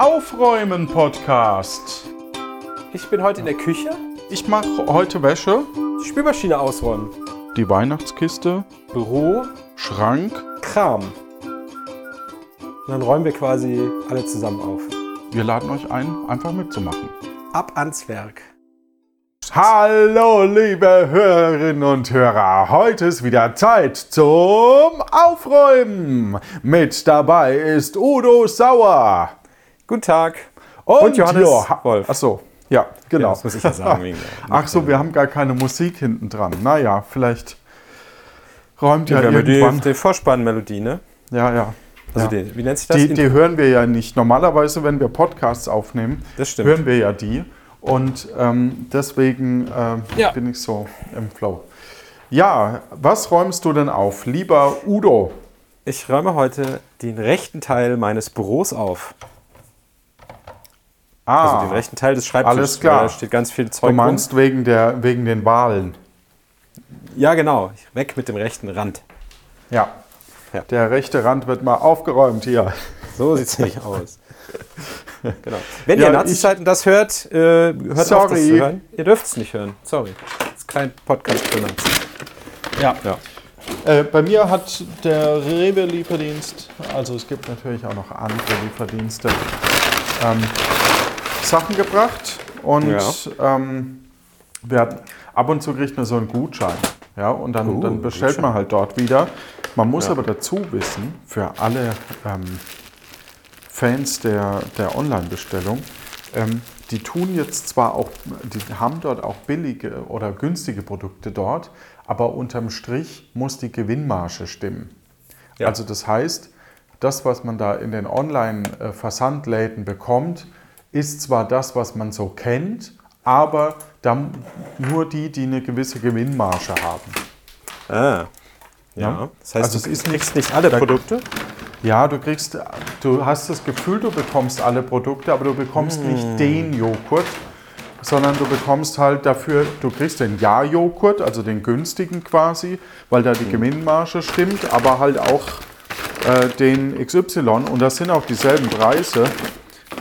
Aufräumen Podcast. Ich bin heute in der Küche. Ich mache heute Wäsche, Die Spülmaschine ausräumen. die Weihnachtskiste, Büro, Schrank. Kram. Und dann räumen wir quasi alle zusammen auf. Wir laden euch ein, einfach mitzumachen. Ab ans Werk. Hallo, liebe Hörerinnen und Hörer. Heute ist wieder Zeit zum Aufräumen. Mit dabei ist Udo Sauer. Guten Tag. Und, Johannes Joha- Wolf. Ach so, ja, genau. Ja, das muss ich ja sagen. Wegen Ach so, wir haben gar keine Musik hinten dran. Naja, vielleicht räumt ja ja irgendwann. die, die Vorspannmelodie, ne? ja, ja. Also ja. die, wie nennt sich das? Die, die hören wir ja nicht. Normalerweise, wenn wir Podcasts aufnehmen, Das stimmt. hören wir ja die. Und ähm, deswegen ähm, Ja. bin ich so im Flow. Ja, was räumst du denn auf, lieber Udo? Ich räume heute den rechten Teil meines Büros auf. Ah, Also den rechten Teil des Schreibtisches. alles klar. Da steht ganz viel Zeug du meinst wegen, der, wegen den Wahlen. Ja, genau. Weg mit dem rechten Rand. Ja. Ja. Der rechte Rand wird mal aufgeräumt hier. So sieht es nämlich aus. Genau. Wenn Ja, ihr Nazi-Zeiten das hört, äh, hört auf das Sorry. zu hören. Ihr dürft es nicht hören. Sorry. Das ist kein Podcast für Nazis. Ja. Ja. Äh, bei mir hat der Rewe-Lieferdienst, also es gibt natürlich auch noch andere Lieferdienste, ähm, Sachen gebracht und Ja. ähm, wir hatten, ab und zu kriegt man so einen Gutschein. Ja, und dann, Uh, dann bestellt Gutschein. man halt dort wieder. Man muss Ja. aber dazu wissen, für alle ähm, Fans der, der Online-Bestellung, ähm, die tun jetzt zwar auch, die haben dort auch billige oder günstige Produkte dort, aber unterm Strich muss die Gewinnmarge stimmen. Ja. Also das heißt, das, was man da in den Online-Versandläden bekommt, ist zwar das, was man so kennt, aber dann nur die, die eine gewisse Gewinnmarge haben. Ah. Ja. Ja. Das heißt, Also du es ist kriegst nicht alle Produkte. Ja, du kriegst, du hast das Gefühl, du bekommst alle Produkte, aber du bekommst nicht den Joghurt, sondern du bekommst halt dafür, du kriegst den Ja-Joghurt, also den günstigen quasi, weil da die Gewinnmarge stimmt, aber halt auch äh, den XY und das sind auch dieselben Preise,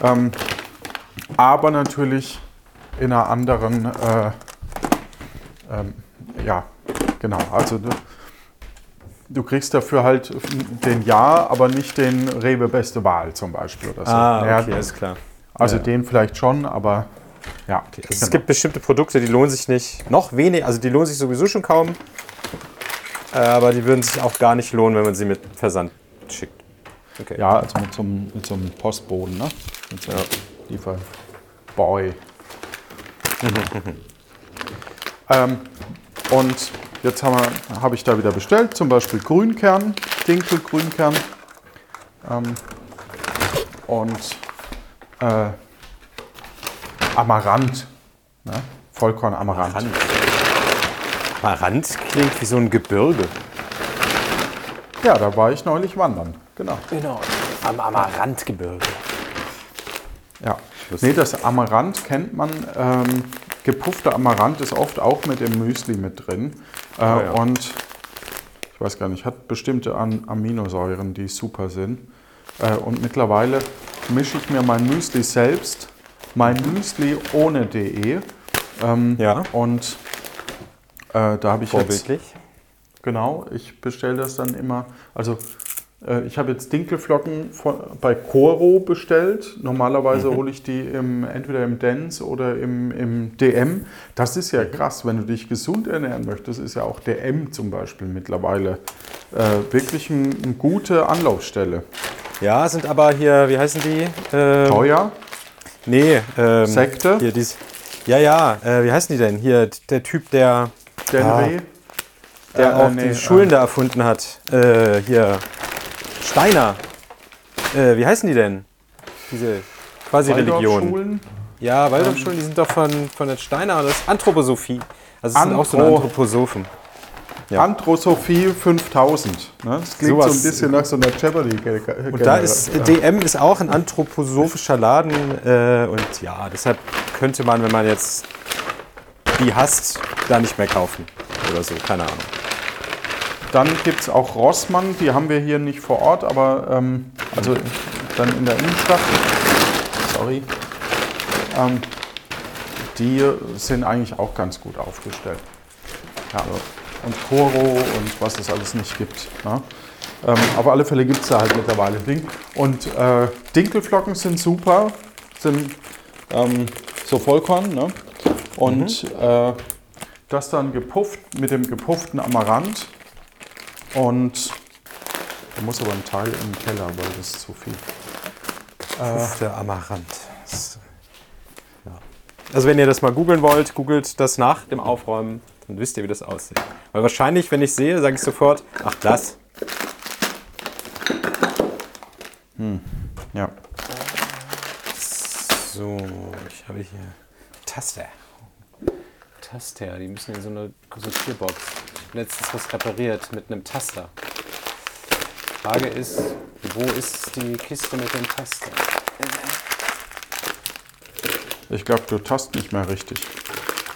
ähm, aber natürlich in einer anderen, äh, ähm, ja, genau, also du, Du kriegst dafür halt den Ja, aber nicht den Rewe Beste Wahl zum Beispiel oder so. Ah, Ja, okay, alles klar. also Ja. den vielleicht schon, aber ja. Also Es genau. gibt bestimmte Produkte, die lohnen sich nicht. Noch wenig, also die lohnen sich sowieso schon kaum. Äh, Aber die würden sich auch gar nicht lohnen, wenn man sie mit Versand schickt. Okay. Ja, also mit so einem, mit so einem Postboden, ne? So einem Lieferboy. ähm, und jetzt habe hab ich da wieder bestellt, zum Beispiel Grünkern, Dinkelgrünkern. Ähm, und äh, Amaranth. Ne? Vollkorn Amaranth. Amaranth. Amaranth klingt wie so ein Gebirge. Ja, da war ich neulich wandern. Genau. Genau. Am Amaranthgebirge. Ja. Nee, das Amaranth kennt man. Ähm, gepuffter Amaranth ist oft auch mit im Müsli mit drin. Äh, ja. Und ich weiß gar nicht, hat bestimmte An Aminosäuren, die super sind. Äh, und mittlerweile mische ich mir mein Müsli selbst. Mein Müsli ohne DE. Ähm, Ja. Und äh, da habe ich jetzt. Genau, ich bestelle das dann immer. Also ich habe jetzt Dinkelflocken von, bei Coro bestellt. Normalerweise hole ich die im, entweder im Dance oder im, im DM. Das ist ja krass, wenn du dich gesund ernähren möchtest, ist ja auch DM zum Beispiel mittlerweile äh, wirklich ein, eine gute Anlaufstelle. Ja, sind aber hier, wie heißen die? Ähm, Teuer, Nee, ähm, Sekte? Hier, dies, ja, ja, äh, wie heißen die denn? Hier, der Typ, der, Denry, der Äh, auch nee, die Schulen äh, da erfunden hat. Äh, hier, Steiner. Äh, wie heißen die denn? Diese quasi. Waldorfschulen. Ja, Waldorfschulen, die sind doch von, von der Steiner, das ist Anthroposophie. Also es sind auch so eine Anthro- Anthroposophen. Ja. Anthrosophie 5000. Ne? Das klingt Sowas- so ein bisschen nach so einer jeopardy Und da ist DM ist auch ein anthroposophischer Laden äh, und ja, deshalb könnte man, wenn man jetzt die hasst, da nicht mehr kaufen oder so, keine Ahnung. Dann gibt es auch Rossmann, die haben wir hier nicht vor Ort, aber ähm, also dann in der Innenstadt. sorry. Ähm, die sind eigentlich auch ganz gut aufgestellt. Ja. Und Koro und was es alles nicht gibt. Ne? Ähm, auf alle Fälle gibt es da halt mittlerweile Ding. Und äh, Dinkelflocken sind super, sind ähm, so Vollkorn. Ne? Und äh, das dann gepufft mit dem gepufften Amaranth. Und da muss aber ein Teil im Keller, weil das ist zu viel. Der Amaranth. Das- Ja. Also wenn ihr das mal googeln wollt, googelt das nach dem Aufräumen, dann wisst ihr, wie das aussieht. Weil wahrscheinlich, wenn ich sehe, sage ich sofort, ach das. Ja. So, ich habe hier Taster. Taster, die müssen in so eine Sortierbox. Letztens was repariert mit einem Taster. Frage ist, wo ist die Kiste mit dem Taster? Ich glaube, du tast nicht mehr richtig.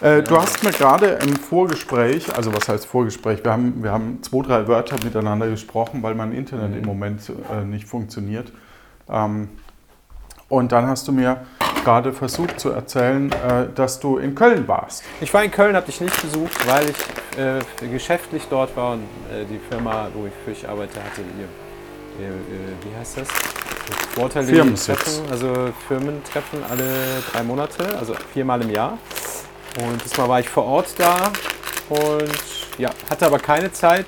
Äh, Du hast mir gerade im Vorgespräch, also was heißt Vorgespräch, wir haben, wir haben zwei, drei Wörter miteinander gesprochen, weil mein Internet im Moment äh, nicht funktioniert. Ähm, und dann hast du mir gerade versucht zu erzählen, äh, dass du in Köln warst. Ich war in Köln, habe dich nicht besucht, weil ich äh, geschäftlich dort war und äh, die Firma, wo ich für ich arbeite, hatte ihr, ihr äh, wie heißt das? Quarterly. Treffen, also Firmentreffen alle drei Monate, also viermal im Jahr. Und diesmal war ich vor Ort da und ja, hatte aber keine Zeit,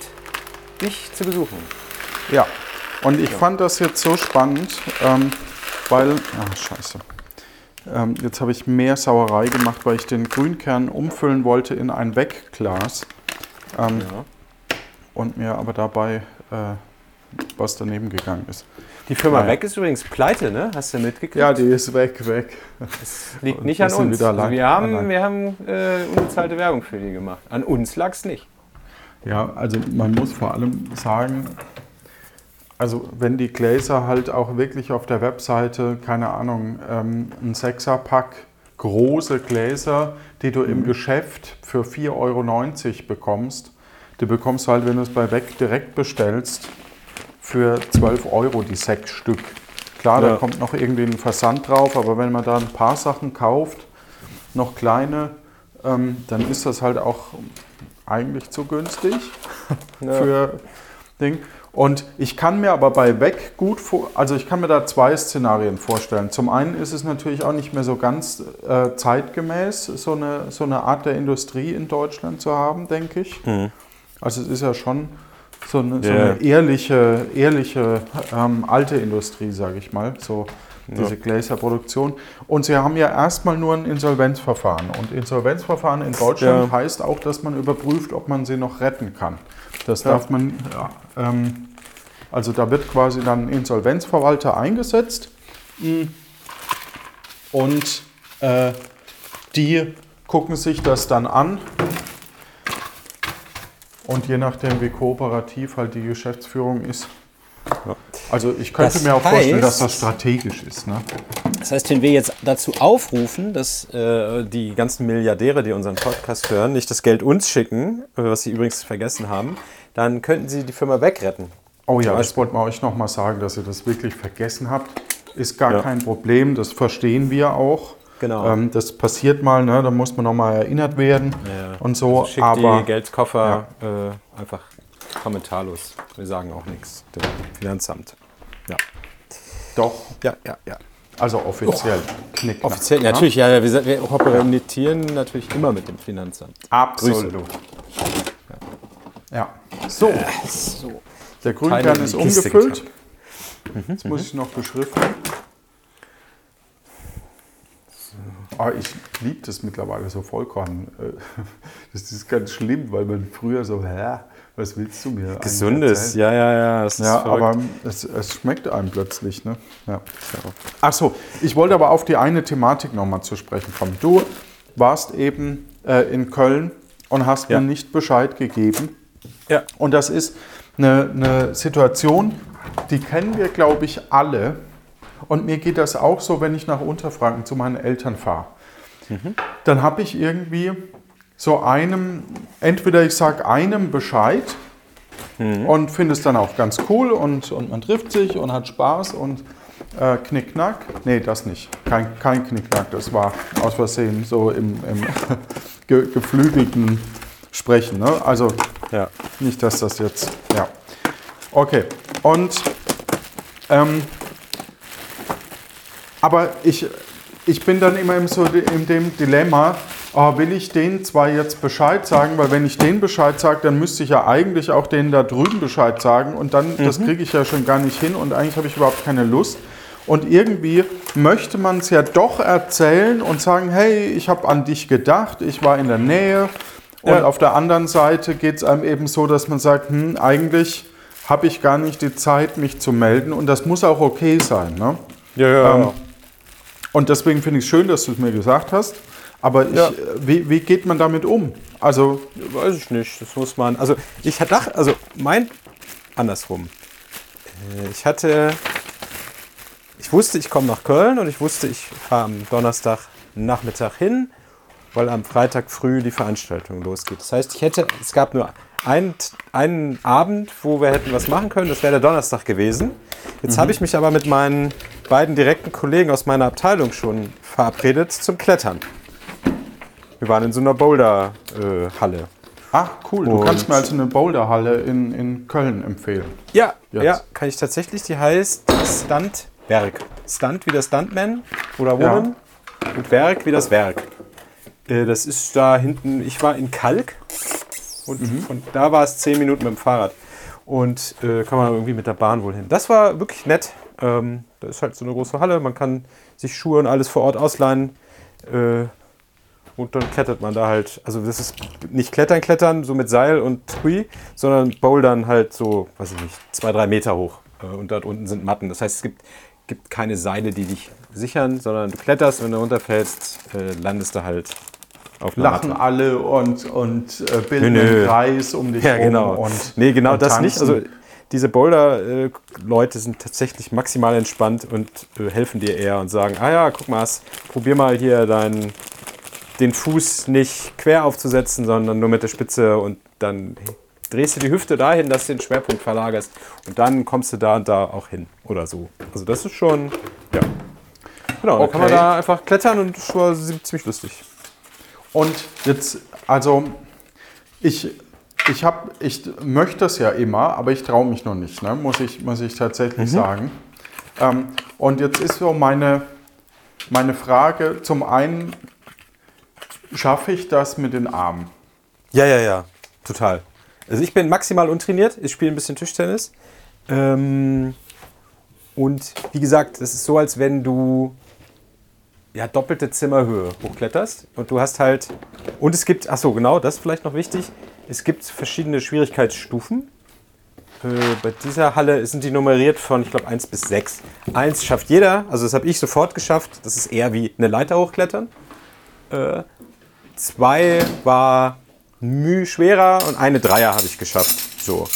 dich zu besuchen. Ja. Und ich fand das jetzt so spannend, ähm, weil. Ah, scheiße. Ähm, jetzt habe ich mehr Sauerei gemacht, weil ich den Grünkern umfüllen wollte in ein Wegglas. Ähm, Ja. und mir aber dabei äh, was daneben gegangen ist. Die Firma. Weg ist übrigens pleite, ne? Hast du mitgekriegt? Ja, die ist weg, weg. Liegt und nicht wir an uns. Also wir haben, Allein. wir haben äh, unbezahlte Werbung für die gemacht. An uns lag es nicht. Ja, also man muss vor allem sagen, also wenn die Gläser halt auch wirklich auf der Webseite, keine Ahnung, ähm, ein Sechserpack große Gläser, die du im Geschäft für 4,90 Euro bekommst, die bekommst du halt, wenn du es bei Weg direkt bestellst, für 12 Euro die sechs Stück. Klar, da Ja. kommt noch irgendwie ein Versand drauf, aber wenn man da ein paar Sachen kauft, noch kleine, ähm, dann ist das halt auch eigentlich zu günstig für Ding. Und ich kann mir aber bei Weg gut vor, also ich kann mir da zwei Szenarien vorstellen. Zum einen ist es natürlich auch nicht mehr so ganz äh, zeitgemäß, so eine, so eine Art der Industrie in Deutschland zu haben, denke ich. Also es ist ja schon so eine, so Ja. eine ehrliche, ehrliche ähm, alte Industrie, sage ich mal, so diese Gläserproduktion. Und sie haben ja erstmal nur ein Insolvenzverfahren. Und Insolvenzverfahren in Deutschland Ja. heißt auch, dass man überprüft, ob man sie noch retten kann. Das darf man, ja, ähm, also da wird quasi dann ein Insolvenzverwalter eingesetzt mm, und äh, die gucken sich das dann an und je nachdem, wie kooperativ halt die Geschäftsführung ist. Also ich könnte Das mir auch vorstellen, dass heißt- das strategisch ist. Ne? Das heißt, wenn wir jetzt dazu aufrufen, dass äh, die ganzen Milliardäre, die unseren Podcast hören, nicht das Geld uns schicken, äh, was sie übrigens vergessen haben, dann könnten sie die Firma wegretten. Oh ja, das wollten wir euch nochmal sagen, dass ihr das wirklich vergessen habt. Ist gar Ja. kein Problem, das verstehen wir auch. Genau. Ähm, das passiert mal, ne? da muss man nochmal erinnert werden Ja. und so. Also schickt aber die Geldkoffer äh, einfach kommentarlos. Wir sagen auch nichts. Dem Finanzamt. Ja. doch, Ja, ja, ja. also offiziell. Knick, Offiziell, ne? natürlich, ja, ja, wir, wir kommunizieren natürlich immer mit dem Finanzamt. Absolut. Ja. So, So. der Grünkern ist umgefüllt. Mhm, Jetzt muss ich noch beschriften. Ah, ich liebe das mittlerweile so Vollkorn. Äh, Das ist ganz schlimm, weil man früher so, hä, was willst du mir? Gesundes, ja, ja, ja. Das Ja, verrückt. aber es, es schmeckt einem plötzlich. Ne? Ja. Ach so, ich wollte aber auf die eine Thematik nochmal zu sprechen kommen. Du warst eben äh, in Köln und hast Ja. mir nicht Bescheid gegeben. Ja. Und das ist eine, eine Situation, die kennen wir, glaube ich, alle. Und mir geht das auch so, wenn ich nach Unterfranken zu meinen Eltern fahre. Dann habe ich irgendwie so einem, entweder ich sage einem Bescheid und finde es dann auch ganz cool und, und man trifft sich und hat Spaß und Äh, Knickknack? Nee, das nicht. Kein, kein Knickknack, das war aus Versehen so im, im ge geflügelten Sprechen. Ne? Also Ja. nicht, dass das jetzt. Ja. Okay. Und. Ähm, aber ich, ich bin dann immer in, so in dem Dilemma, oh, will ich denen zwar jetzt Bescheid sagen, weil wenn ich denen Bescheid sage, dann müsste ich ja eigentlich auch denen da drüben Bescheid sagen und dann, das kriege ich ja schon gar nicht hin und eigentlich habe ich überhaupt keine Lust. Und irgendwie möchte man es ja doch erzählen und sagen, hey, ich habe an dich gedacht, ich war in der Nähe. Und Ja. auf der anderen Seite geht es einem eben so, dass man sagt, hm, eigentlich habe ich gar nicht die Zeit, mich zu melden. Und das muss auch okay sein. Ne? Ja, ja. Ähm, Und deswegen finde ich es schön, dass du es mir gesagt hast. Aber Ja. äh, wie, wie geht man damit um? Also, Weiß ich nicht, das muss man. Also ich dachte, also mein andersrum. Äh, Ich hatte, ich wusste, ich komme nach Köln und ich wusste, ich fahre am Donnerstag Nachmittag hin, weil am Freitag früh die Veranstaltung losgeht. Das heißt, ich hätte, es gab nur einen, einen Abend, wo wir hätten was machen können. Das wäre der Donnerstag gewesen. Jetzt habe ich mich aber mit meinen beiden direkten Kollegen aus meiner Abteilung schon verabredet zum Klettern. Wir waren in so einer Boulder-Halle. ach cool, du Und- kannst mir also eine Boulderhalle in, in Köln empfehlen. Ja, Jetzt. ja, kann ich tatsächlich. Die heißt Stuntwerk. Stunt wie der Stuntman oder Ja. Woman und Werk wie das Werk. Äh, Das ist da hinten, ich war in Kalk und Mhm. von da war es zehn Minuten mit dem Fahrrad. Und äh, kann man irgendwie mit der Bahn wohl hin. Das war wirklich nett. Ähm, da ist halt so eine große Halle, man kann sich Schuhe und alles vor Ort ausleihen. Äh, und dann klettert man da halt. Also das ist nicht Klettern, Klettern, so mit Seil und Hui, sondern Bouldern halt so, weiß ich nicht, zwei, drei Meter hoch. Äh, Und dort unten sind Matten. Das heißt, es gibt, gibt keine Seile, die dich sichern, sondern du kletterst wenn du runterfällst, äh, landest du halt auf Lachen Matte. alle und, und äh, bilden Nö, nö. einen Kreis um dich Ja, rum. genau. Und, nee, genau und das nicht. tanzen. Also diese Boulder-Leute sind tatsächlich maximal entspannt und äh, helfen dir eher und sagen, ah ja, guck mal, probier mal hier deinen, den Fuß nicht quer aufzusetzen, sondern nur mit der Spitze und dann drehst du die Hüfte dahin, dass du den Schwerpunkt verlagerst und dann kommst du da und da auch hin oder so. Also das ist schon, ja. Genau, dann kann man Okay. da einfach klettern und das war ziemlich lustig. Und jetzt, also ich, ich, hab, ich möchte das ja immer, aber ich traue mich noch nicht, ne? muss, ich, muss ich tatsächlich sagen. Ähm, und jetzt ist so meine, meine Frage, zum einen, schaffe ich das mit den Armen? Ja, ja, ja, total. Also ich bin maximal untrainiert, ich spiele ein bisschen Tischtennis. Ähm, und wie gesagt, es ist so, als wenn du ja, doppelte Zimmerhöhe hochkletterst und du hast halt, und es gibt, ach so, genau, das ist vielleicht noch wichtig, es gibt verschiedene Schwierigkeitsstufen. Äh, bei dieser Halle sind die nummeriert von, ich glaube, 1 bis 6. 1 schafft jeder, also das habe ich sofort geschafft, das ist eher wie eine Leiter hochklettern. Äh, zwei war müh schwerer und eine Dreier habe ich geschafft. So.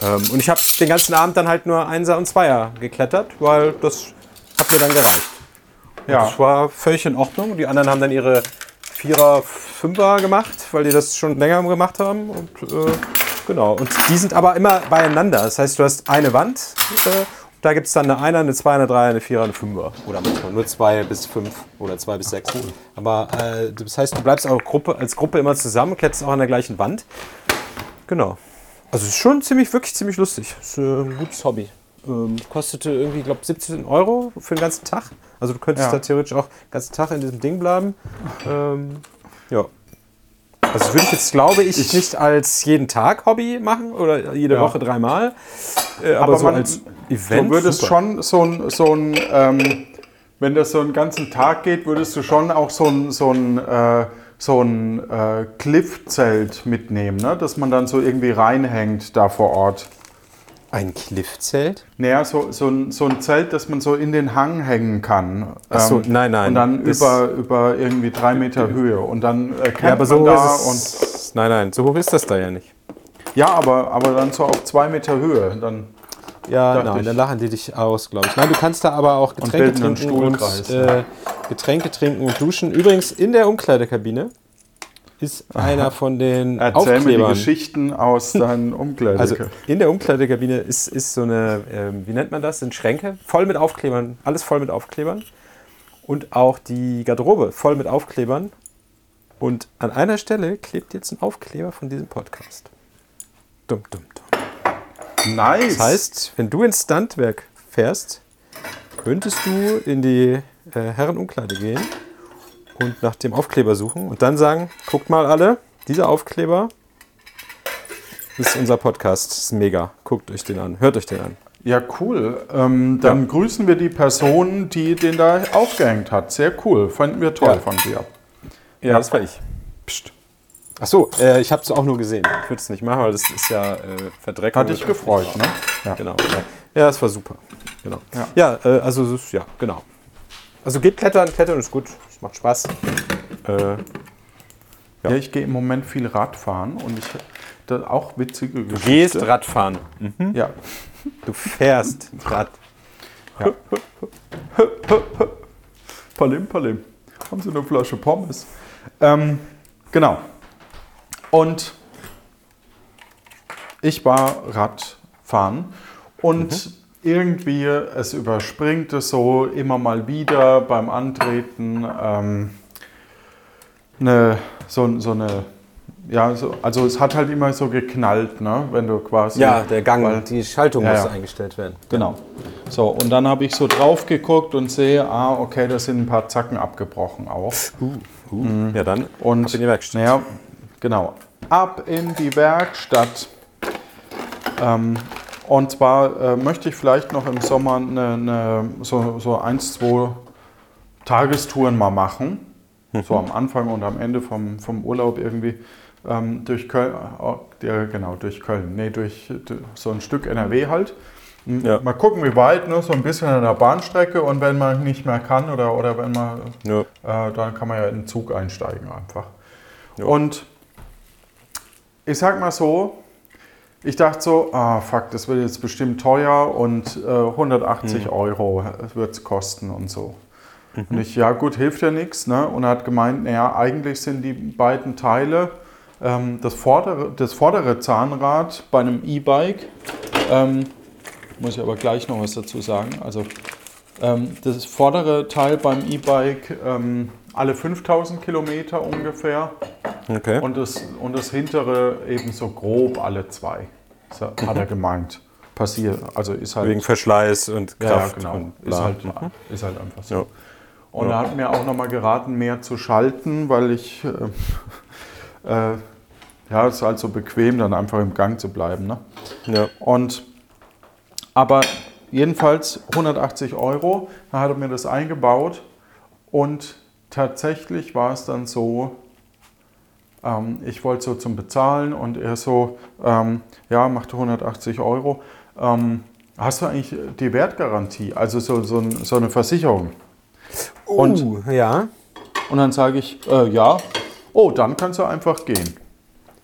Ähm, und ich habe den ganzen Abend dann halt nur Einser und Zweier geklettert, weil das hat mir dann gereicht. Ja. Das war völlig in Ordnung. Die anderen haben dann ihre Vierer, Fünfer gemacht, weil die das schon länger gemacht haben. Und äh, genau. Und die sind aber immer beieinander. Das heißt, du hast eine Wand. Äh, da gibt es dann eine Einer, eine Zwei, eine Drei, eine Vierer, eine Fünfer. Oder manchmal nur zwei bis fünf oder zwei bis sechs. Aber äh, das heißt, du bleibst auch Gruppe, als Gruppe immer zusammen, kletterst auch an der gleichen Wand. Genau. Also es ist schon ziemlich, wirklich ziemlich lustig. Ist äh, ein gutes Hobby. Ähm, kostete irgendwie, glaube 17 Euro für den ganzen Tag. Also du könntest Ja. da theoretisch auch den ganzen Tag in diesem Ding bleiben. Ähm, ja. Also würde ich jetzt, glaube ich, nicht als jeden Tag Hobby machen oder jede Ja. Woche dreimal. Äh, aber, Aber so man- als Event. Du würdest super. schon so ein, so ein ähm, wenn das so einen ganzen Tag geht, würdest du schon auch so ein, so ein, äh, so ein äh, Cliff-Zelt mitnehmen, ne? dass man dann so irgendwie reinhängt da vor Ort. Ein Cliffzelt? Naja, so, so, ein, so ein Zelt, das man so in den Hang hängen kann. Ähm, Ach so, nein, nein, Und dann über, über irgendwie drei Meter Höhe. Und dann äh, campt Ja, aber man so da ist es. Nein, nein, so hoch ist das da ja nicht. und ja, aber, aber dann so auf zwei Meter Höhe. Dann, Ja, nein, ich. dann lachen die dich aus, glaube ich. Nein, du kannst da aber auch Getränke einen trinken und äh, Getränke trinken und duschen. Übrigens in der Umkleidekabine ist einer von den Erzähl mir die Aufklebern. Geschichten aus deinen Umkleidekabinen. Also in der Umkleidekabine ist, ist so eine, ähm, wie nennt man das, sind Schränke voll mit Aufklebern, alles voll mit Aufklebern. Und auch die Garderobe voll mit Aufklebern. Und an einer Stelle klebt jetzt ein Aufkleber von diesem Podcast. Dumm, dumm, dumm. nice. Das heißt, wenn du ins Standwerk fährst, könntest du in die äh, Herrenumkleide gehen und nach dem Aufkleber suchen und dann sagen, guckt mal alle, dieser Aufkleber ist unser Podcast. Ist mega. Guckt euch den an. Hört euch den an. Ja, cool. Ähm, dann grüßen wir die Person, die den da aufgehängt hat. Sehr cool. Fanden wir toll Ja. von dir. Ja, das war ich. Psst. Ach so, äh, ich habe es auch nur gesehen. Ich würde es nicht machen, weil das ist ja äh, Verdreckung. Hat dich gefreut, ne? Ja. Genau. Ja, ja das war super. Genau. Ja. Ja, äh, also es ja, genau. Also geht klettern, klettern ist gut. Es macht Spaß. Äh, Ja, ich gehe im Moment viel Radfahren und ich da auch witzige du Geschichte. gehst Radfahren. Ja. Du fährst Rad. ja. Palim, Palim. Haben Sie eine Flasche Pommes? Ähm, genau. Und ich war Radfahren und irgendwie, es überspringt es so immer mal wieder beim Antreten ähm, eine, so, so eine, ja, so, also es hat halt immer so geknallt, ne, wenn du quasi. Ja, der Gang, Weil- die Schaltung Ja, muss ja. eingestellt werden. Genau. So, und dann habe ich so drauf geguckt und sehe, ah, okay, da sind ein paar Zacken abgebrochen auch. Uh, Ja, dann Und ab in die Werkstatt. Naja, genau. Ab in die Werkstatt. Ähm, und zwar äh, möchte ich vielleicht noch im Sommer eine, eine, so, so eins, zwei Tagestouren mal machen. So am Anfang und am Ende vom, vom Urlaub irgendwie ähm, durch Köln. Ja, genau, durch Köln. Nee, durch, durch so ein Stück NRW halt. Ja. Mal gucken, wie weit, ne? so ein bisschen an der Bahnstrecke und wenn man nicht mehr kann oder, oder wenn man Ja. äh, dann kann man ja in den Zug einsteigen einfach. Ja. Und ich sag mal so, ich dachte so, ah fuck, das wird jetzt bestimmt teuer und äh, 180 Mhm. Euro wird es kosten und so. Und ich, ja gut, hilft ja nichts. Ne? Und er hat gemeint, naja, eigentlich sind die beiden Teile, ähm, das, vordere, das vordere Zahnrad bei einem E-Bike, ähm, muss ich aber gleich noch was dazu sagen, also ähm, das vordere Teil beim E-Bike ähm, alle 5000 Kilometer ungefähr Okay. und das, und das hintere eben so grob alle zwei. Hat er gemeint. Passiert. Also ist halt. Wegen Verschleiß und ja, ja, Kraft. genau. und Ist halt, ist halt einfach so. Ja. Und er hat mir auch nochmal geraten, mehr zu schalten, weil ich. Äh, äh, ja, es ist halt so bequem, dann einfach im Gang zu bleiben. Ne? Ja. Und aber jedenfalls 180 Euro, da hat er mir das eingebaut und tatsächlich war es dann so, ähm, ich wollte so zum Bezahlen und er so, ähm, ja, machte 180 Euro. Ähm, hast du eigentlich die Wertgarantie, also so, so, so eine Versicherung? Und- uh, ja. Und dann sage ich, äh, ja, oh, dann kannst du einfach gehen.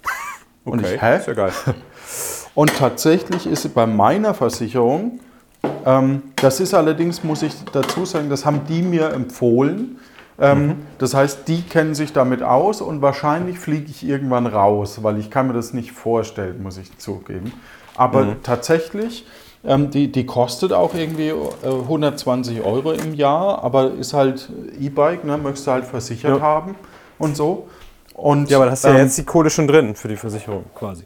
Und Okay. ich, hä? Ist ja geil. Und tatsächlich ist bei meiner Versicherung, ähm, das ist allerdings, muss ich dazu sagen, das haben die mir empfohlen. Ähm, Das heißt, die kennen sich damit aus und wahrscheinlich fliege ich irgendwann raus, weil ich kann mir das nicht vorstellen, muss ich zugeben. Aber tatsächlich, ähm, die, die kostet auch irgendwie äh, 120 Euro im Jahr, aber ist halt E-Bike, ne, möchtest du halt versichert Ja. haben und so. Und, Ja, aber da hast du ja ähm, jetzt die Kohle schon drin für die Versicherung quasi.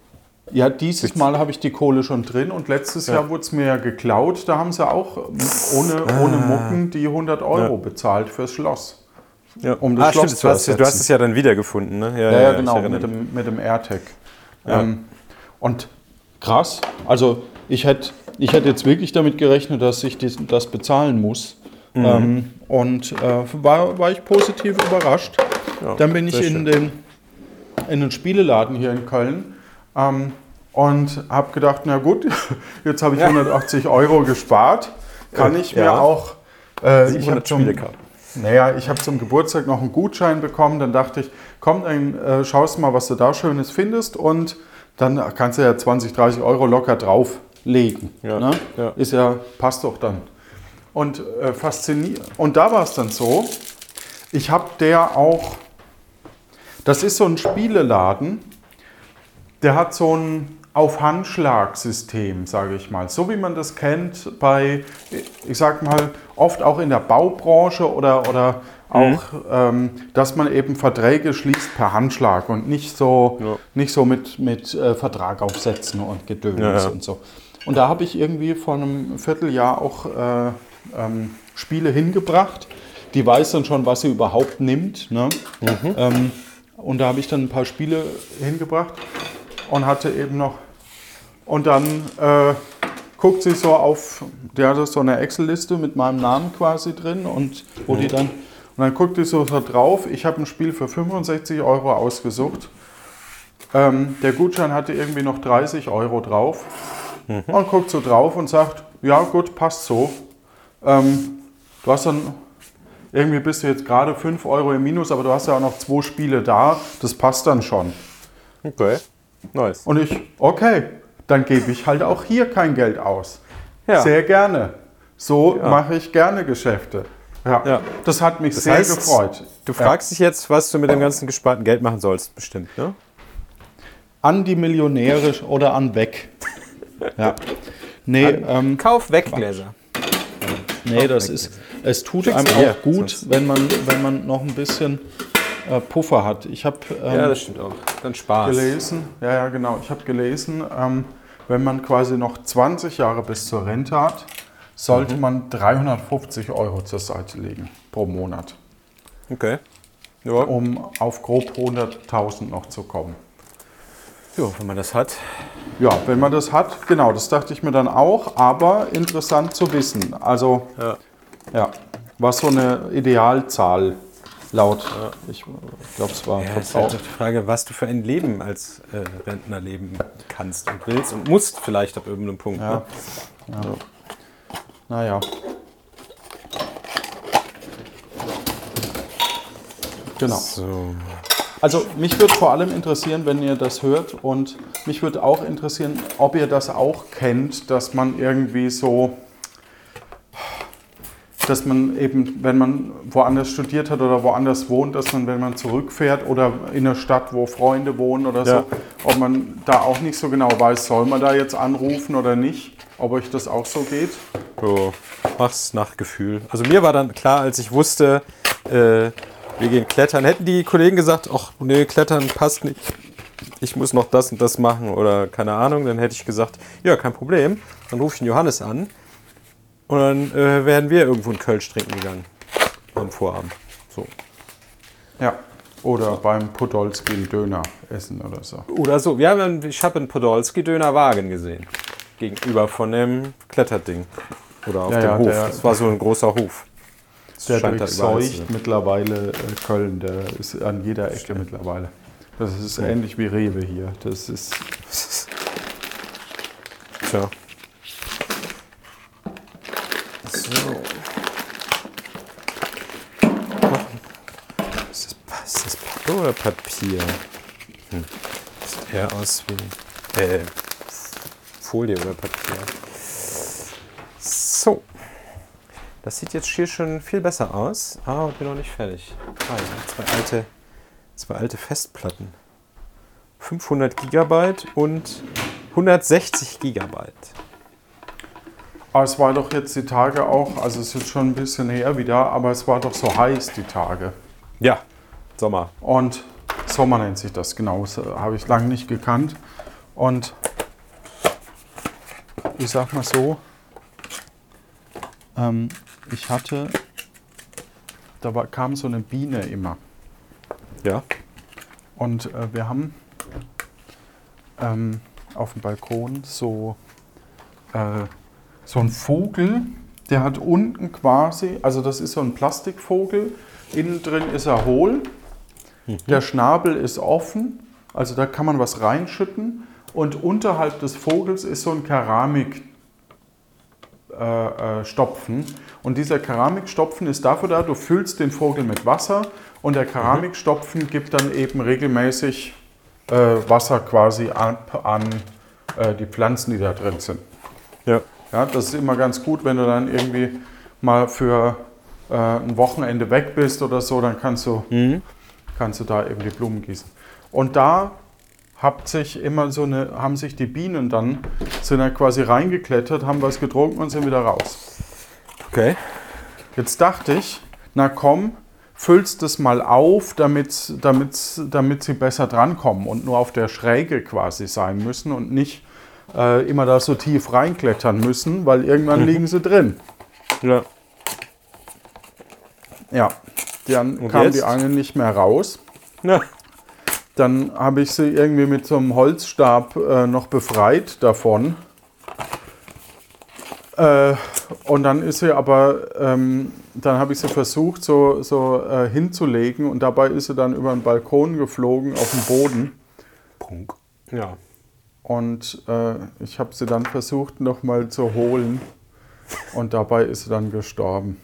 ja, dieses Mal habe ich die Kohle schon drin und letztes Ja. Jahr wurde es mir ja geklaut. Da haben sie auch ähm, ohne, ohne Mucken die 100 Euro Ja. bezahlt fürs Schloss. Ja. um das ah, Schloss stimmt, zu du, hast, du hast es ja dann wiedergefunden, ne? Ja, ja, ich genau, mit dem, mit dem AirTag. Ja. Ähm, und krass, also ich hätte ich hätte jetzt wirklich damit gerechnet, dass ich dies, das bezahlen muss. Mhm. Ähm, und äh, war, war ich positiv überrascht. Ja, Dann bin ich in schön. den, in den Spieleladen hier in Köln ähm, und habe gedacht, na gut, jetzt habe ich 180 Euro gespart. Kann ich mir Ja. auch... Äh, ich 700 hab zum, Spielekarten. Naja, ich habe zum Geburtstag noch einen Gutschein bekommen. Dann dachte ich, komm, dann äh, schaust mal, was du da Schönes findest. Und dann kannst du ja 20, 30 Euro locker drauflegen. Ja, Ne? ja. Ist ja, passt doch dann. Und äh, faszinierend. Und da war es dann so, ich habe der auch, Das ist so ein Spieleladen, der hat so ein Auf-Handschlag-System, sage ich mal. So wie man das kennt bei, ich sag mal, oft auch in der Baubranche oder, oder auch, ähm, dass man eben Verträge schließt per Handschlag und nicht so, Ja. nicht so mit, mit äh, Vertrag aufsetzen und Gedöns Ja, ja. und so. Und da habe ich irgendwie vor einem Vierteljahr auch äh, ähm, Spiele hingebracht. Die weiß dann schon, was sie überhaupt nimmt. Ne? Ähm, und da habe ich dann ein paar Spiele hingebracht und hatte eben noch. Und dann äh, guckt sie so auf, der hat so eine Excel-Liste mit meinem Namen quasi drin und wo die dann. Und dann guckt die so drauf. Ich habe ein Spiel für 65 Euro ausgesucht. Ähm, der Gutschein hatte irgendwie noch 30 Euro drauf. Und guckt so drauf und sagt, ja gut, passt so. Ähm, du hast dann, irgendwie bist du jetzt gerade 5 Euro im Minus, aber du hast ja auch noch zwei Spiele da, das passt dann schon. Okay. Nice. Und ich, okay, dann gebe ich halt auch hier kein Geld aus. Ja. Sehr gerne. So Ja. mache ich gerne Geschäfte. Ja. Ja. Das hat mich Das sehr heißt, gefreut. Du fragst dich jetzt, was du mit dem ganzen gesparten Geld machen sollst, bestimmt, ne? An die Millionäre oder an weg. Ja. Nee, ähm, Kauf Weggläser. Nee, das ist, es tut einem auch gut, wenn man, wenn man noch ein bisschen äh, Puffer hat. Ich habe ähm, Ja, das stimmt auch. Dann Spaß. gelesen, ja, ja, genau, ich habe gelesen, ähm, wenn man quasi noch 20 Jahre bis zur Rente hat, sollte Mhm. man 350 Euro zur Seite legen pro Monat, Okay. Ja. um auf grob 100.000 noch zu kommen. Jo, wenn man das hat. Ja, wenn man das hat, genau, das dachte ich mir dann auch, aber interessant zu wissen. Also, Ja. ja, was so eine Idealzahl laut, ich glaube, es war Ja, ist halt die Frage, was du für ein Leben als äh, Rentner leben kannst und willst und musst vielleicht ab irgendeinem Punkt. Ja. Ne? Naja. Genau. So. Also mich würde vor allem interessieren, wenn ihr das hört und mich würde auch interessieren, ob ihr das auch kennt, dass man irgendwie so, dass man eben, wenn man woanders studiert hat oder woanders wohnt, dass man, wenn man zurückfährt oder in einer Stadt, wo Freunde wohnen oder Ja. so, ob man da auch nicht so genau weiß, soll man da jetzt anrufen oder nicht, ob euch das auch so geht. So, mach's nach Gefühl. Also mir war dann klar, als ich wusste, äh, wir gehen klettern, hätten die Kollegen gesagt, ach nee, klettern passt nicht. Ich muss noch das und das machen oder keine Ahnung, dann hätte ich gesagt, ja, kein Problem. Dann rufe ich den Johannes an und dann äh, wären wir irgendwo in Kölsch trinken gegangen am Vorabend. So. Ja. Oder beim Podolski einen Döner essen oder so. Oder so. Einen- ich habe einen Podolski-Dönerwagen gesehen. Gegenüber von dem Kletterding. Oder auf Ja, dem ja, Hof. der- das war so ein großer Hof. Das Der durchseucht mittlerweile äh, Köln, der ist an jeder Ecke mittlerweile. Das ist ähnlich wie Rewe hier. Das ist. Tja. So. Ist das, Pa- ist das Pappe oder Papier? Hm. Sieht eher aus wie äh, Folie oder Papier. So. Das sieht jetzt hier schon viel besser aus, aber bin noch nicht fertig. Ah, ich zwei alte, zwei alte Festplatten. 500 Gigabyte und 160 Gigabyte. Aber es war doch jetzt die Tage auch, also es ist jetzt schon ein bisschen her wieder, aber es war doch so heiß die Tage. Ja, Sommer. Und Sommer nennt sich das, genau. Das habe ich lange nicht gekannt. Und ich sag mal so, ähm, ich hatte, da war, kam so eine Biene immer. Ja. Und äh, wir haben ähm, auf dem Balkon so, äh, so einen Vogel, der hat unten quasi, also das ist so ein Plastikvogel, innen drin ist er hohl, der Schnabel ist offen, also da kann man was reinschütten und unterhalb des Vogels ist so ein Keramik. Äh, äh, Stopfen. Und dieser Keramikstopfen ist dafür da, du füllst den Vogel mit Wasser und der Keramikstopfen gibt dann eben regelmäßig äh, Wasser quasi ab an äh, die Pflanzen, die da drin sind. Ja. Ja, das ist immer ganz gut, wenn du dann irgendwie mal für äh, ein Wochenende weg bist oder so, dann kannst du, kannst du da eben die Blumen gießen. Und da habt sich immer so eine, haben sich die Bienen dann, sind da quasi reingeklettert, haben was getrunken und sind wieder raus. Okay. Jetzt dachte ich, na komm, füllst das mal auf, damit, damit, damit sie besser drankommen und nur auf der Schräge quasi sein müssen und nicht äh, immer da so tief reinklettern müssen, weil irgendwann liegen sie drin. Ja. Ja, dann Und kam jetzt? die eine nicht mehr raus. Na, Dann habe ich sie irgendwie mit so einem Holzstab äh, noch befreit davon. Äh, und dann ist sie aber, ähm, dann habe ich sie versucht so, so äh, hinzulegen und dabei ist sie dann über den Balkon geflogen auf den Boden. Punk. Ja. Und äh, ich habe sie dann versucht nochmal zu holen und dabei ist sie dann gestorben.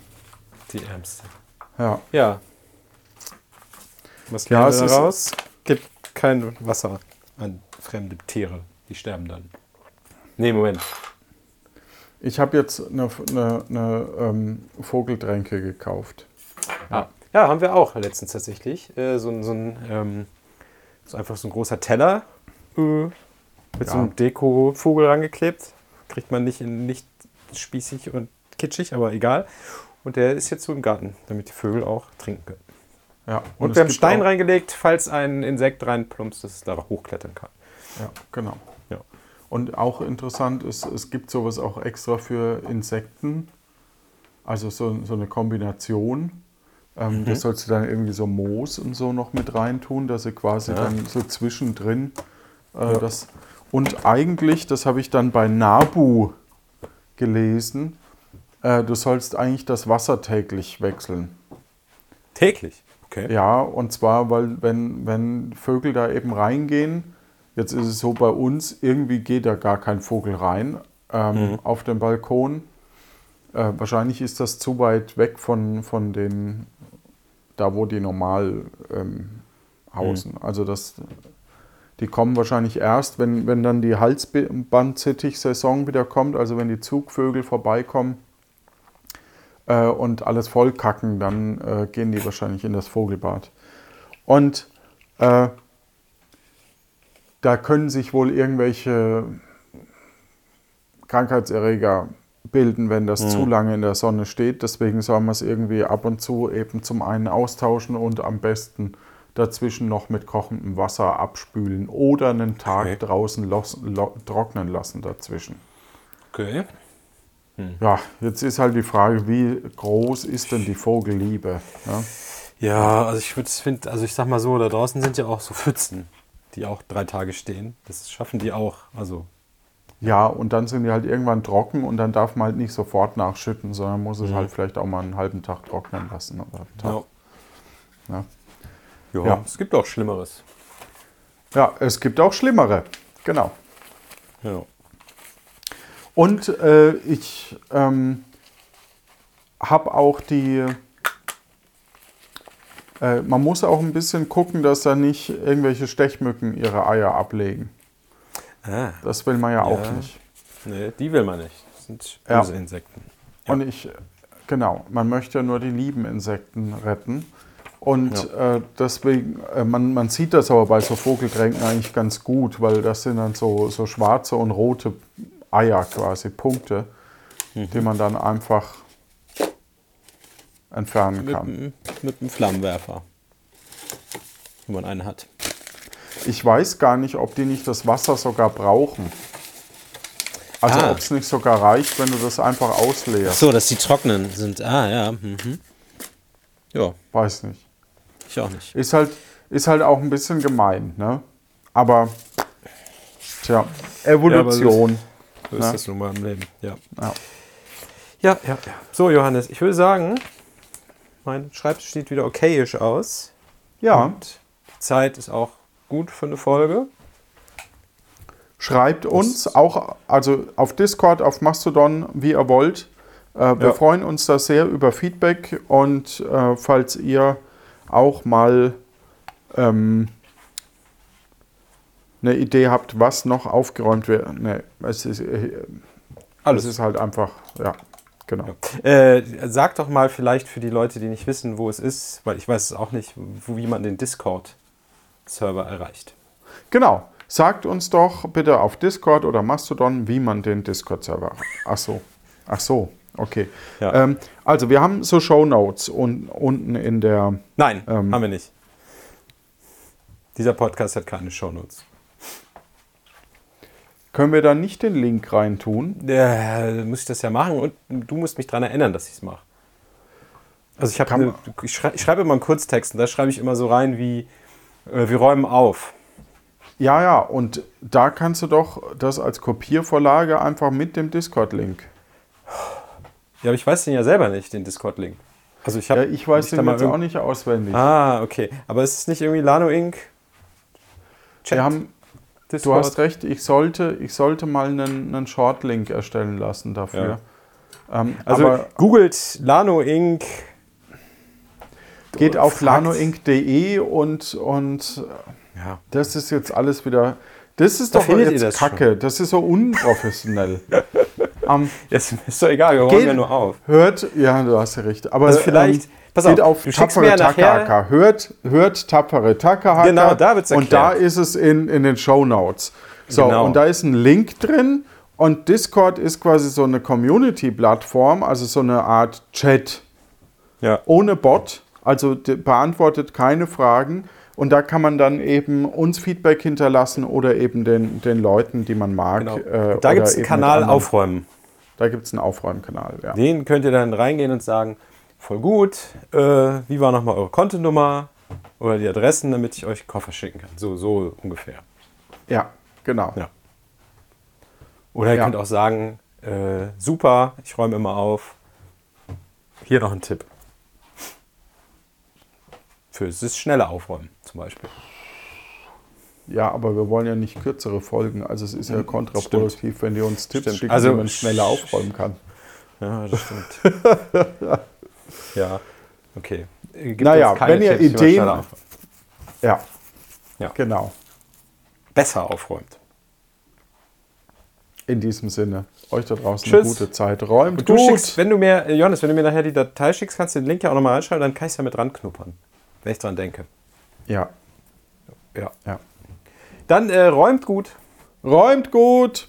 Die Ärmste. Ja, Ja. Was Ja, es wir ist- daraus? Gibt kein Wasser an fremde Tiere. Die sterben dann. Nee, Moment. ich habe jetzt eine, eine, eine ähm, Vogeltränke gekauft. Ah. Ja, haben wir auch letztens tatsächlich. Äh, so, ein- so ein, ähm, so einfach so ein großer Teller äh, mit so Ja. einem Deko-Vogel rangeklebt. Kriegt man nicht in nicht spießig und kitschig, aber egal. Und der ist jetzt so im Garten, damit die Vögel auch trinken können. Ja, Und, es wir haben Stein reingelegt, falls ein Insekt reinplumpst, dass es da hochklettern kann. Ja, genau. Ja. Und auch interessant ist, es gibt sowas auch extra für Insekten. Also so, so eine Kombination. Ähm, Mhm. Das sollst du dann irgendwie so Moos und so noch mit reintun, dass sie quasi Ja. dann so zwischendrin äh, Ja. das. Und eigentlich, das habe ich dann bei Nabu gelesen, äh, du sollst eigentlich das Wasser täglich wechseln. Täglich? Okay. Ja, und zwar, weil wenn, wenn Vögel da eben reingehen, jetzt ist es so bei uns, irgendwie geht da gar kein Vogel rein ähm, auf den Balkon. Äh, wahrscheinlich ist das zu weit weg von, von den, da wo die normal ähm, hausen. Also das, die kommen wahrscheinlich erst, wenn, wenn dann die Halsbandsittich-Saison wieder kommt, also wenn die Zugvögel vorbeikommen äh, und alles vollkacken, dann äh, gehen die wahrscheinlich in das Vogelbad. Und äh, da können sich wohl irgendwelche Krankheitserreger bilden, wenn das zu lange in der Sonne steht. Deswegen soll man es irgendwie ab und zu eben zum einen austauschen und am besten dazwischen noch mit kochendem Wasser abspülen oder einen Tag Okay. draußen los, lo, trocknen lassen dazwischen. Okay. Ja, jetzt ist halt die Frage, wie groß ist denn die Vogelliebe? Ja? Ja, also ich finde, also ich sag mal so, da draußen sind ja auch so Pfützen, die auch drei Tage stehen. Das schaffen die auch. Also, Ja, und dann sind die halt irgendwann trocken und dann darf man halt nicht sofort nachschütten, sondern muss es Mhm. halt vielleicht auch mal einen halben Tag trocknen lassen. Oder einen Tag. ja. Ja. Ja. Ja. es gibt auch Schlimmeres. ja, es gibt auch schlimmere. Genau. Ja. Und äh, ich ähm, habe auch die. Äh, man muss auch ein bisschen gucken, dass da nicht irgendwelche Stechmücken ihre Eier ablegen. Ah, Das will man ja, auch Ja. nicht. nee, die will man nicht. Das sind Ja. böse Insekten. Ja. Und ich, genau, man möchte ja nur die lieben Insekten retten. Und äh, deswegen, äh, man, man sieht das aber bei so Vogeltränken eigentlich ganz gut, weil das sind dann so, so schwarze und rote Eier quasi, Punkte, die man dann einfach entfernen Mit, kann. mit einem Flammenwerfer. Wenn man einen hat. Ich weiß gar nicht, ob die nicht das Wasser sogar brauchen. Also Ah. ob es nicht sogar reicht, wenn du das einfach ausleerst. So, dass die trocknen sind. Ah, ja. Mhm. Ja, Weiß nicht. Ich auch nicht. Ist halt, ist halt auch ein bisschen gemein, ne? Aber, tja, Evolution. So Ja. ist das nun mal im Leben. Ja. Ja. Ja, ja, ja. So, Johannes, ich würde sagen, mein Schreibtisch sieht wieder okayisch aus. Ja, Und die Zeit ist auch gut für eine Folge. schreibt uns auch, also auf Discord, auf Mastodon, wie ihr wollt. Äh, wir Ja. freuen uns da sehr über Feedback und äh, falls ihr auch mal ähm, eine Idee habt, was noch aufgeräumt wird. Nee, es ist, äh, Alles. es ist halt einfach, ja, Genau. Äh, sag doch mal vielleicht für die Leute, die nicht wissen, wo es ist, weil ich weiß es auch nicht, wie man den Discord-Server erreicht. Genau. Sagt uns doch bitte auf Discord oder Mastodon, wie man den Discord-Server. Ach so. Ach so. Okay. Ja. Ähm, also wir haben so Show Notes un unten in der. Nein, Ähm. haben wir nicht. Dieser Podcast hat keine Shownotes. Können wir da nicht den Link reintun? Äh, muss ich das ja machen und du musst mich daran erinnern, dass ich es mache. Also ich, eine, ich, schrei ich schreibe immer einen Kurztext und da schreibe ich immer so rein wie äh, wir räumen auf. Ja, ja. Und da kannst du doch das als Kopiervorlage einfach mit dem Discord-Link. Ja, aber ich weiß den ja selber nicht, den Discord-Link. Also ich Ja, habe ich weiß den jetzt auch nicht auswendig. Ah, okay. Aber ist es nicht irgendwie Lano Inc? Chat? wir haben, du Discord? hast recht, ich sollte, ich sollte mal einen, einen Short-Link erstellen lassen dafür. Ähm, Also googelt Lano Inc. geht auf lanoinc.de und, und Ja. das ist jetzt alles wieder. Das ist Da doch jetzt Kacke. Das ist so unprofessionell. ähm, Jetzt ist doch egal, wir räumen Geht- ja nur auf. hört, ja, du hast ja recht. Aber Also vielleicht- ähm, pass geht auf, auf tapfere Takahaka. Hört, hört tapfere Takahaka. Genau, da wird's Und da erklärt. ist es in, in den Show Notes. So, Genau. und da ist ein Link drin. Und Discord ist quasi so eine Community-Plattform, also so eine Art Chat Ja. ohne Bot, also beantwortet keine Fragen. Und da kann man dann eben uns Feedback hinterlassen oder eben den, den Leuten, die man mag. Genau. äh, da gibt es einen Kanal anderen. aufräumen. Da gibt es einen Aufräumkanal, ja. Den könnt ihr dann reingehen und sagen, voll gut, äh, wie war nochmal eure Kontonummer oder die Adressen, damit ich euch Koffer schicken kann. So, so ungefähr. Ja, genau. Ja. Oder ihr Ja. könnt auch sagen, äh, super, ich räume immer auf. Hier noch ein Tipp. Für das schnelle Aufräumen zum Beispiel. Ja, aber wir wollen ja nicht kürzere Folgen. Also es ist ja kontraproduktiv, wenn die uns Tipps Stimmt. schicken, Also- wie man schneller aufräumen kann. Ja, das stimmt. ja, okay. Gibt Naja, wenn ihr Tipps, Ideen- schneller. Ja, Ja. genau. besser aufräumt. In diesem Sinne, euch da draußen Tschüss. eine gute Zeit. Räumt Und du gut. schickst, wenn du mir, äh, Johannes, wenn du mir nachher die Datei schickst, kannst du den Link ja auch nochmal reinschreiben, dann kann ich es ja mit ranknuppern, wenn ich dran denke. Ja, Ja. ja. Dann äh, räumt gut. Räumt gut.